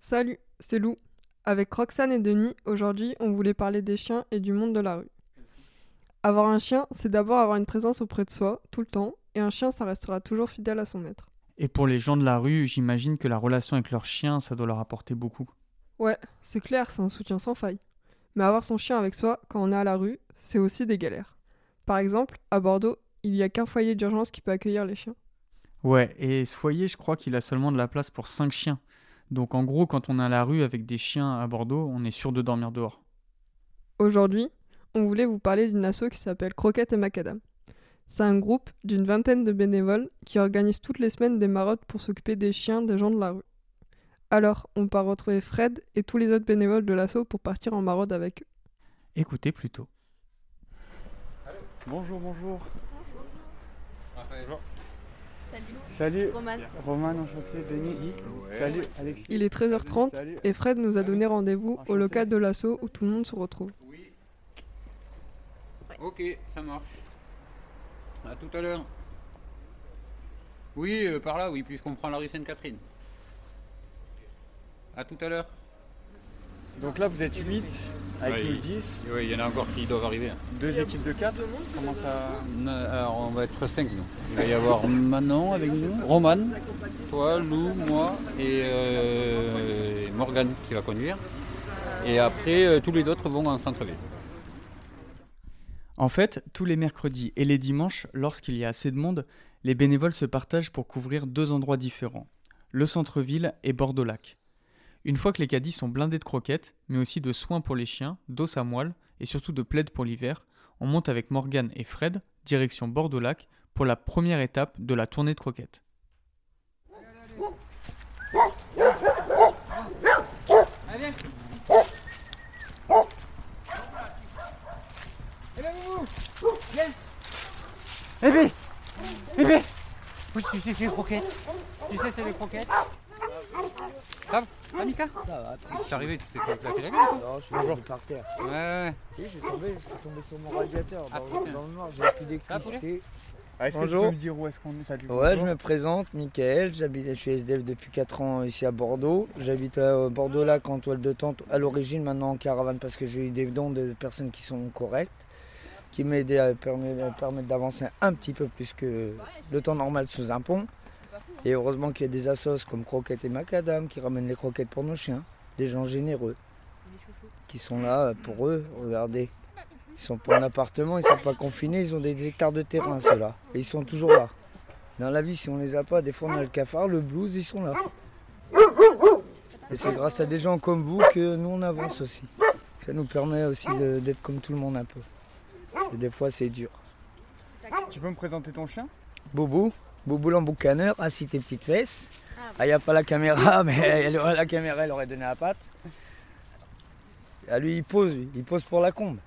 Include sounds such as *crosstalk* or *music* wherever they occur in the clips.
Salut, c'est Lou. Avec Roxane et Denis, aujourd'hui, on voulait parler des chiens et du monde de la rue. Avoir un chien, c'est d'abord avoir une présence auprès de soi, tout le temps, et un chien, ça restera toujours fidèle à son maître. Et pour les gens de la rue, j'imagine que la relation avec leur chien, ça doit leur apporter beaucoup. Ouais, c'est clair, c'est un soutien sans faille. Mais avoir son chien avec soi quand on est à la rue, c'est aussi des galères. Par exemple, à Bordeaux, il n'y a qu'un foyer d'urgence qui peut accueillir les chiens. Ouais, et ce foyer, je crois qu'il a seulement de la place pour 5 chiens. Donc en gros, quand on est à la rue avec des chiens à Bordeaux, on est sûr de dormir dehors. Aujourd'hui, on voulait vous parler d'une asso qui s'appelle Croquette et Macadam. C'est un groupe d'une vingtaine de bénévoles qui organisent toutes les semaines des marottes pour s'occuper des chiens des gens de la rue. Alors, on part retrouver Fred et tous les autres bénévoles de l'asso pour partir en maraude avec eux. Écoutez plutôt. Bonjour, bonjour. Salut. Salut. Roman. Roman, enchanté. Denis. Salut, Alexis. Il est 13h30 Salut. et Fred nous a donné rendez-vous au local de l'asso où tout le monde se retrouve. Oui. Ok, ça marche. À tout à l'heure. Oui, euh, par là, oui, puisqu'on prend la rue Sainte-Catherine. À tout à l'heure. Donc là, vous êtes 8 avec Ouais, nous il- 10. Oui, il y en a encore qui doivent arriver. Deux équipes de 4. Comment ça. Alors, on va être 5 nous. Il va y avoir Manon avec nous, Roman, toi, Lou, moi et euh, Morgane qui va conduire. Et après, euh, tous les autres vont en centre-ville. En fait, tous les mercredis et les dimanches, lorsqu'il y a assez de monde, les bénévoles se partagent pour couvrir deux endroits différents, le centre-ville et Bordeaux-Lac. Une fois que les caddies sont blindés de croquettes, mais aussi de soins pour les chiens, d'os à moelle et surtout de plaides pour l'hiver, on monte avec Morgane et Fred, direction Bordeaux-Lac, pour la première étape de la tournée de croquettes. Bébé Bébé Oui, tu sais, c'est les croquettes. Tu sais, c'est les croquettes. Va, Mika Ça va, Tu es arrivé, tu t'es claqué la gueule ou non, je suis tombé par terre. quoi Ouais, ouais. Si, je suis tombé, je suis tombé sur mon radiateur. Ah, Dans, putain. dans le noir, j'ai plus d'électricité. Ah, Est-ce que tu Bonjour. peux me dire où est-ce qu'on est Salut. Ouais, je me présente, Michael, j'habite, je suis SDF depuis 4 ans ici à Bordeaux. J'habite à Bordeaux-Lac en toile de tente, à l'origine maintenant en caravane parce que j'ai eu des dons de personnes qui sont correctes, qui m'aident à permettre, permettre d'avancer un petit peu plus que le temps normal sous un pont. Et heureusement qu'il y a des assos comme Croquette et Macadam qui ramènent les croquettes pour nos chiens, des gens généreux qui sont là pour eux, regardez. Ils sont pas en appartement, ils sont pas confinés, ils ont des hectares de terrain ceux-là. Et ils sont toujours là. Dans la vie, si on les a pas, des fois on a le cafard, le blues, ils sont là. Et c'est grâce à des gens comme vous que nous on avance aussi. Ça nous permet aussi d'être comme tout le monde un peu. Et des fois c'est dur. Tu peux me présenter ton chien? Boubou, Boubou l'emboucaneur, assis tes petites fesses. Ah, il n'y a pas la caméra, *laughs* mais elle aurait la caméra, elle aurait donné la patte. Ah, lui, il pose, il pose pour Lacombe.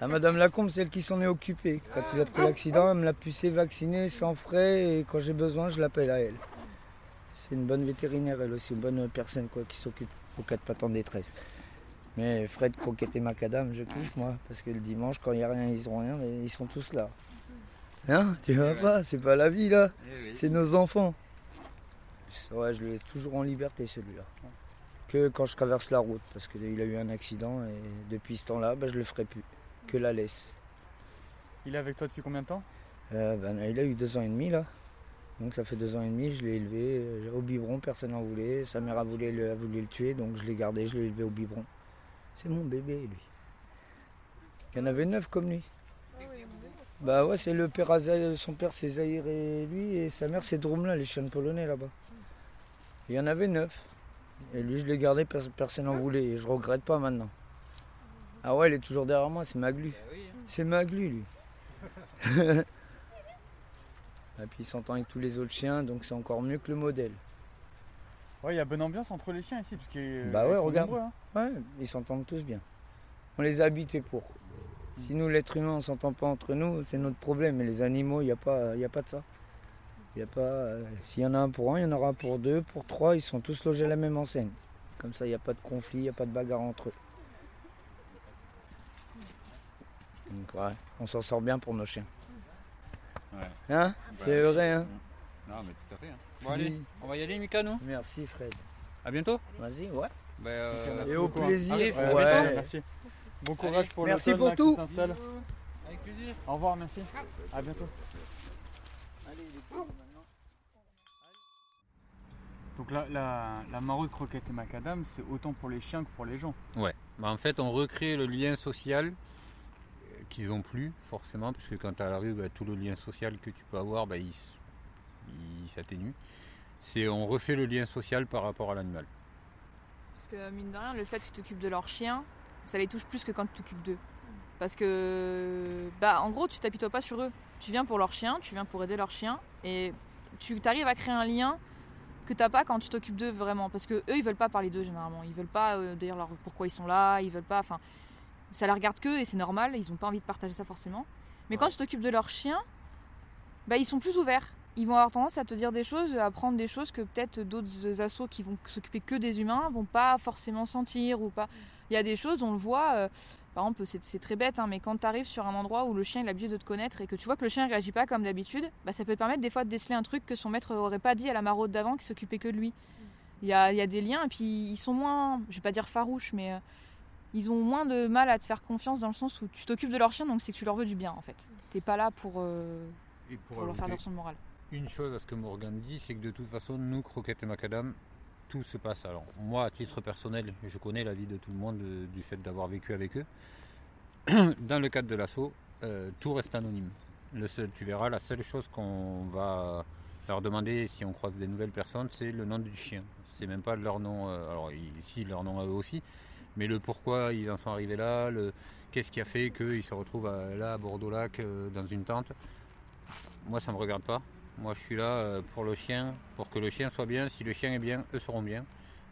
La Madame Lacombe, c'est elle qui s'en est occupée. Quand il a pris l'accident, elle me l'a pucé, vacciné, sans frais, et quand j'ai besoin, je l'appelle à elle. C'est une bonne vétérinaire, elle aussi, une bonne personne quoi, qui s'occupe aux quatre pattes en détresse. Mais Fred, Croquette et Macadam, je kiffe moi, parce que le dimanche, quand il n'y a rien, ils ont rien, mais ils sont tous là. Hein Tu vois pas C'est pas la vie là c'est nos enfants. Ouais, je le laisse toujours en liberté celui-là. Que quand je traverse la route, parce qu'il a eu un accident et depuis ce temps-là, bah, je le ferai plus. Que la laisse. Il est avec toi depuis combien de temps? Euh, ben, il a eu deux ans et demi là. Donc ça fait deux ans et demi, je l'ai élevé euh, au biberon, personne n'en voulait. Sa mère a voulu, le, a voulu le tuer, donc je l'ai gardé, je l'ai élevé au biberon. C'est mon bébé lui. Il y en avait neuf comme lui. Bah ouais, c'est le père Azaï, son père c'est Zahir et lui, et sa mère c'est Drumla, les chiens polonais là-bas. Il y en avait neuf. Et lui je l'ai gardé, pers- personne n'en voulait, et je regrette pas maintenant. Ah ouais, il est toujours derrière moi, c'est Maglu. C'est Maglu lui. et *laughs* puis il s'entend avec tous les autres chiens, donc c'est encore mieux que le modèle. Ouais, il y a bonne ambiance entre les chiens ici. Parce que, Bah ils ouais, sont regarde. nombreux, hein. Ouais, ils s'entendent tous bien. On les a habités pour. Si nous, l'être humain, on s'entend pas entre nous, c'est notre problème. Mais les animaux, il n'y a, pas- y a pas de ça. Y a pas, euh, S'il y en a un pour un, il y en aura un pour deux, pour trois, ils sont tous logés à la même enseigne. Comme ça, il n'y a pas de conflit, il n'y a pas de bagarre entre eux. Donc ouais, on s'en sort bien pour nos chiens. Ouais. Hein? Bah, C'est vrai, hein? Non, mais tout à fait. hein. Bon, allez, on va y aller, Mika, nous Merci Fred. À bientôt. Vas-y, ouais. Ben, euh, Et au plaisir. Arrive, à ouais. bientôt. Merci. Bon courage pour Merci pour là, tout. Avec plaisir. Au revoir, merci. À bientôt. Donc là, la, la maraude croquette et macadam, c'est autant pour les chiens que pour les gens. Ouais. Bah, en fait, on recrée le lien social qu'ils n'ont plus forcément, parce que quand tu es à la rue, bah, tout le lien social que tu peux avoir, bah, il, il s'atténue. C'est on refait le lien social par rapport à l'animal. Parce que mine de rien, le fait que tu t'occupes de leur chien, ça les touche plus que quand tu t'occupes d'eux. Parce que, bah, en gros, tu t'apitoies pas sur eux. Tu viens pour leur chien, tu viens pour aider leur chien, et tu arrives à créer un lien que t'as pas quand tu t'occupes d'eux vraiment. Parce que eux, ils veulent pas parler d'eux généralement. Ils veulent pas euh, dire leur, pourquoi ils sont là. Ils veulent pas. Enfin, ça les regarde que et c'est normal. Ils ont pas envie de partager ça forcément. Mais quand tu t'occupes de leur chien, bah, ils sont plus ouverts. Ils vont avoir tendance à te dire des choses, à apprendre des choses que peut-être d'autres assos qui vont s'occuper que des humains vont pas forcément sentir ou pas. Il y a des choses, on le voit. euh, par exemple, c'est très bête, hein, mais quand tu arrives sur un endroit où le chien il a l'habitude de te connaître et que tu vois que le chien ne réagit pas comme d'habitude, bah, ça peut te permettre des fois de déceler un truc que son maître aurait pas dit à la maraude d'avant qui s'occupait que de lui. Il y a, il y a des liens et puis ils sont moins, je vais pas dire farouches, mais euh, ils ont moins de mal à te faire confiance dans le sens où tu t'occupes de leur chien, donc c'est que tu leur veux du bien en fait. T'es pas là pour, euh, Et pour leur faire leur son moral. Une chose à ce que Morgan dit, c'est que de toute façon, nous, Croquette et Macadam, tout se passe. Alors, moi, à titre personnel, je connais la vie de tout le monde euh, du fait d'avoir vécu avec eux. *clears throat* Dans le cadre de l'assaut, euh, tout reste anonyme. Le seul, tu verras, la seule chose qu'on va leur demander si on croise des nouvelles personnes, c'est le nom du chien. C'est même pas leur nom, euh, alors ici, leur nom à eux aussi, mais le pourquoi ils en sont arrivés là, le qu'est-ce qui a fait qu'ils se retrouvent là à Bordeaux-Lac euh, dans une tente. Moi, ça me regarde pas. Moi, je suis là euh, pour le chien, pour que le chien soit bien. Si le chien est bien, eux seront bien.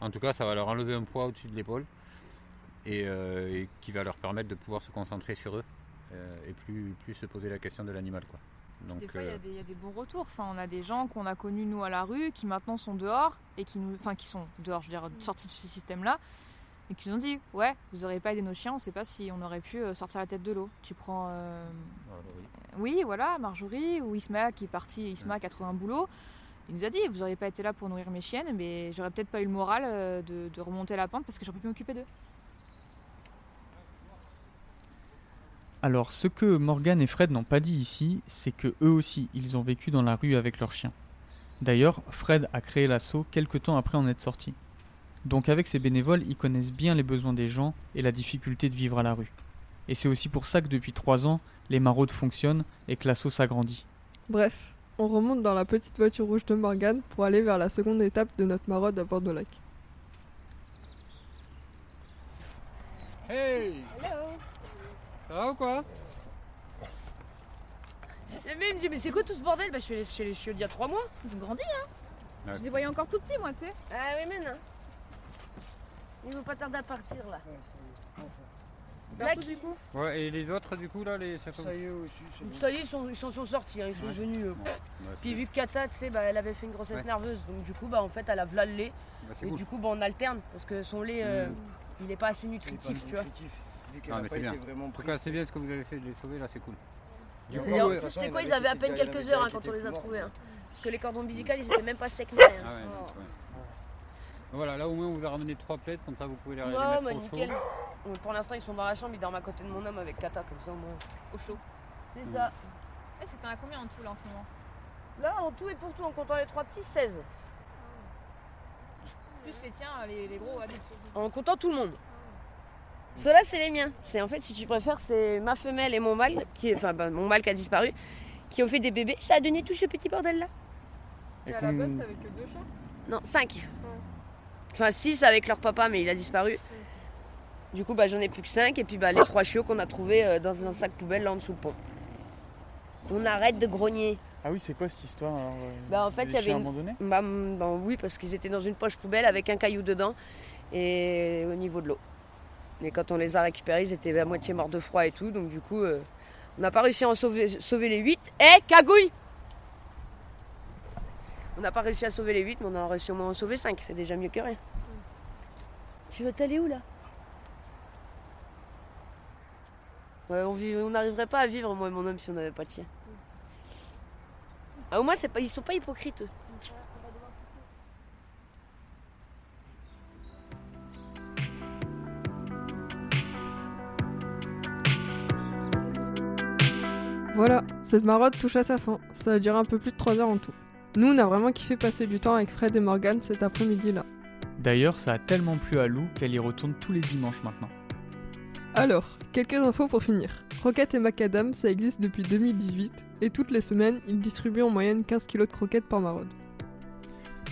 En tout cas, ça va leur enlever un poids au-dessus de l'épaule et, euh, et qui va leur permettre de pouvoir se concentrer sur eux euh, et plus, plus se poser la question de l'animal. Quoi. Donc, des fois, il y, euh, a des- il y a des bons retours. Enfin, on a des gens qu'on a connus nous à la rue, qui maintenant sont dehors et qui nous, enfin, qui sont dehors, je veux dire, sortis de ce système-là, et qui nous ont dit, ouais, vous auriez pas aidé nos chiens, on sait pas si on aurait pu euh, sortir la tête de l'eau. Tu prends, euh, oui. oui, voilà, Marjorie ou Isma qui est parti, Isma qui a trouvé un boulot. Il nous a dit, vous auriez pas été là pour nourrir mes chiennes, mais j'aurais peut-être pas eu le moral euh, de, de remonter la pente parce que j'aurais pu m'occuper d'eux. Alors, ce que Morgan et Fred n'ont pas dit ici, c'est que eux aussi, ils ont vécu dans la rue avec leurs chiens. D'ailleurs, Fred a créé l'assaut quelques temps après en être sorti. Donc avec ses bénévoles, ils connaissent bien les besoins des gens et la difficulté de vivre à la rue. Et c'est aussi pour ça que depuis trois ans, les maraudes fonctionnent et que l'assaut s'agrandit. Bref, on remonte dans la petite voiture rouge de Morgane pour aller vers la seconde étape de notre maraude à Bordeaux-Lac. Hey Ça va ou quoi? Même, il me dit, mais c'est quoi tout ce bordel? Bah, je suis allée chez les chiots il y a trois mois. Ils ont grandi, hein. Je les voyais encore tout petits, moi, tu sais. Ah oui, mais non. Ils vont pas tarder à partir, là. Black, du coup Ouais, et les autres, du coup, là, les... ça Ça y est aussi. ça y est, ils sont, ils s'en sont sortis, hein, ils sont venus. euh. Puis vu que Kata, tu sais, bah, elle avait fait une grossesse Ouais. nerveuse, donc du coup, bah, en fait, elle a v'là le lait. Bah, c'est Et cool. du coup, bah, on alterne, parce que son lait, euh, Mm. il est pas assez nutritif, tu vois. Ah, mais c'est bien. En tout cas, c'est bien ce que vous avez fait de les sauver, là, c'est cool. Du coup, Et en plus, tu sais quoi, ils avaient à peine quelques heures hein, quand on les a trouvés. hein. Parce que les cordons ombilicaux, ils étaient même pas secs ni rien. Ah ouais, donc, ouais. Voilà, là au moins on vous a ramené trois plaies, comme ça vous pouvez les, les Ouais, mettre bah au chaud. nickel. Bon, Pour l'instant, ils sont dans la chambre, ils dorment à côté de mon homme avec Kata, comme ça au moins. Au chaud. C'est ça. Est-ce que t'en as combien en tout là en ce moment? Là, en tout et pour tout, en comptant les trois petits, 16. Plus les tiens, les, les gros adultes. En comptant tout le monde. Ceux-là, c'est les miens. C'est en fait, si tu préfères, c'est ma femelle et mon mâle, qui, enfin, bah, mon mâle qui a disparu, qui ont fait des bébés. Ça a donné tout ce petit bordel là. Et à la base, t'avais que deux chiens Non, 5. Enfin, 6 avec leur papa, mais il a disparu. Du coup, bah, j'en ai plus que 5. Et puis, bah, les trois chiots qu'on a trouvés euh, dans un sac poubelle là en dessous le pont. On arrête de grogner. Ah oui, c'est quoi cette histoire alors euh, Bah, en fait, il y avait une- abandonnés Bah, bah oui, parce qu'ils étaient dans une poche poubelle avec un caillou dedans et au niveau de l'eau. Et quand on les a récupérés, ils étaient à moitié morts de froid et tout. Donc, du coup, euh, on n'a pas réussi à en sauver, sauver les 8. Eh, cagouille on n'a pas réussi à sauver les 8, mais on a réussi au moins à en sauver 5. C'est déjà mieux que rien. Tu veux t'aller où là? On n'arriverait pas à vivre, moi et mon homme, si on n'avait pas de chien. Ah, au moins, pas, ils sont pas hypocrites. Eux. Voilà, cette marotte touche à sa fin. Ça a duré un peu plus de 3 heures en tout. Nous, on a vraiment kiffé passer du temps avec Fred et Morgan cet après-midi-là. D'ailleurs, ça a tellement plu à Lou qu'elle y retourne tous les dimanches maintenant. Alors, quelques infos pour finir. Croquettes et Macadam, ça existe depuis 2018 et toutes les semaines, ils distribuent en moyenne 15 kg de croquettes par maraude.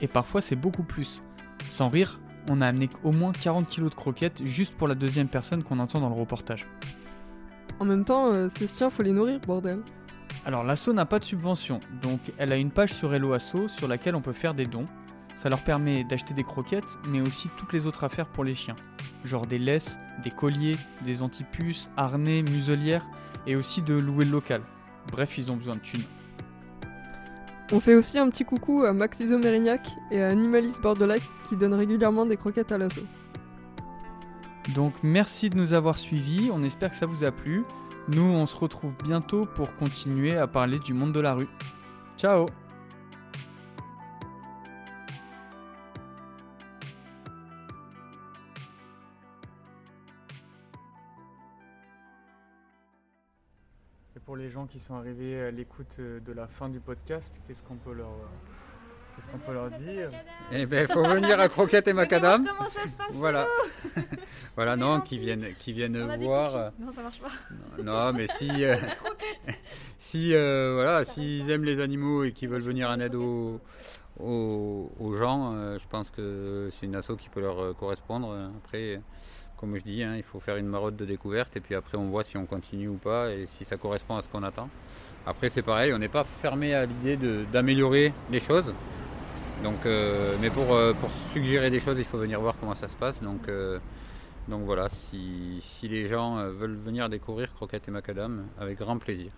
Et parfois, c'est beaucoup plus. Sans rire, on a amené au moins 40 kg de croquettes juste pour la deuxième personne qu'on entend dans le reportage. En même temps, euh, ces chiens, faut les nourrir, bordel. Alors l'asso n'a pas de subvention, donc elle a une page sur Hello Asso sur laquelle on peut faire des dons. Ça leur permet d'acheter des croquettes, mais aussi toutes les autres affaires pour les chiens. Genre des laisses, des colliers, des antipuces, harnais, muselières, et aussi de louer le local. Bref, ils ont besoin de thunes. On fait aussi un petit coucou à Max Isomérignac et à Animalis Bordelac qui donnent régulièrement des croquettes à l'assaut. Donc merci de nous avoir suivis, on espère que ça vous a plu. Nous, on se retrouve bientôt pour continuer à parler du monde de la rue. Ciao Et pour les gens qui sont arrivés à l'écoute euh, de la fin du podcast, qu'est-ce qu'on peut leur, euh, qu'est-ce qu'on peut leur dire Eh ben, il faut venir à Croquette et Macadam. Comment ça se passe Voilà. *laughs* Voilà, non, qui viennent, qui viennent On a des voir. Non, ça marche pas. Non, mais si, *laughs* euh, *laughs* si, euh, voilà, s'ils aiment les animaux et qu'ils veulent venir en aide aux, aux, aux gens, euh, je pense que c'est une asso qui peut leur correspondre. Après, comme je dis, hein, il faut faire une maraude de découverte et puis après on voit si on continue ou pas et si ça correspond à ce qu'on attend. Après, c'est pareil, on n'est pas fermé à l'idée d'améliorer les choses. Donc, euh, mais pour, euh, pour suggérer des choses, il faut venir voir comment ça se passe. Donc, euh, voilà, si, si les gens veulent venir découvrir Croquette et Macadam, avec grand plaisir.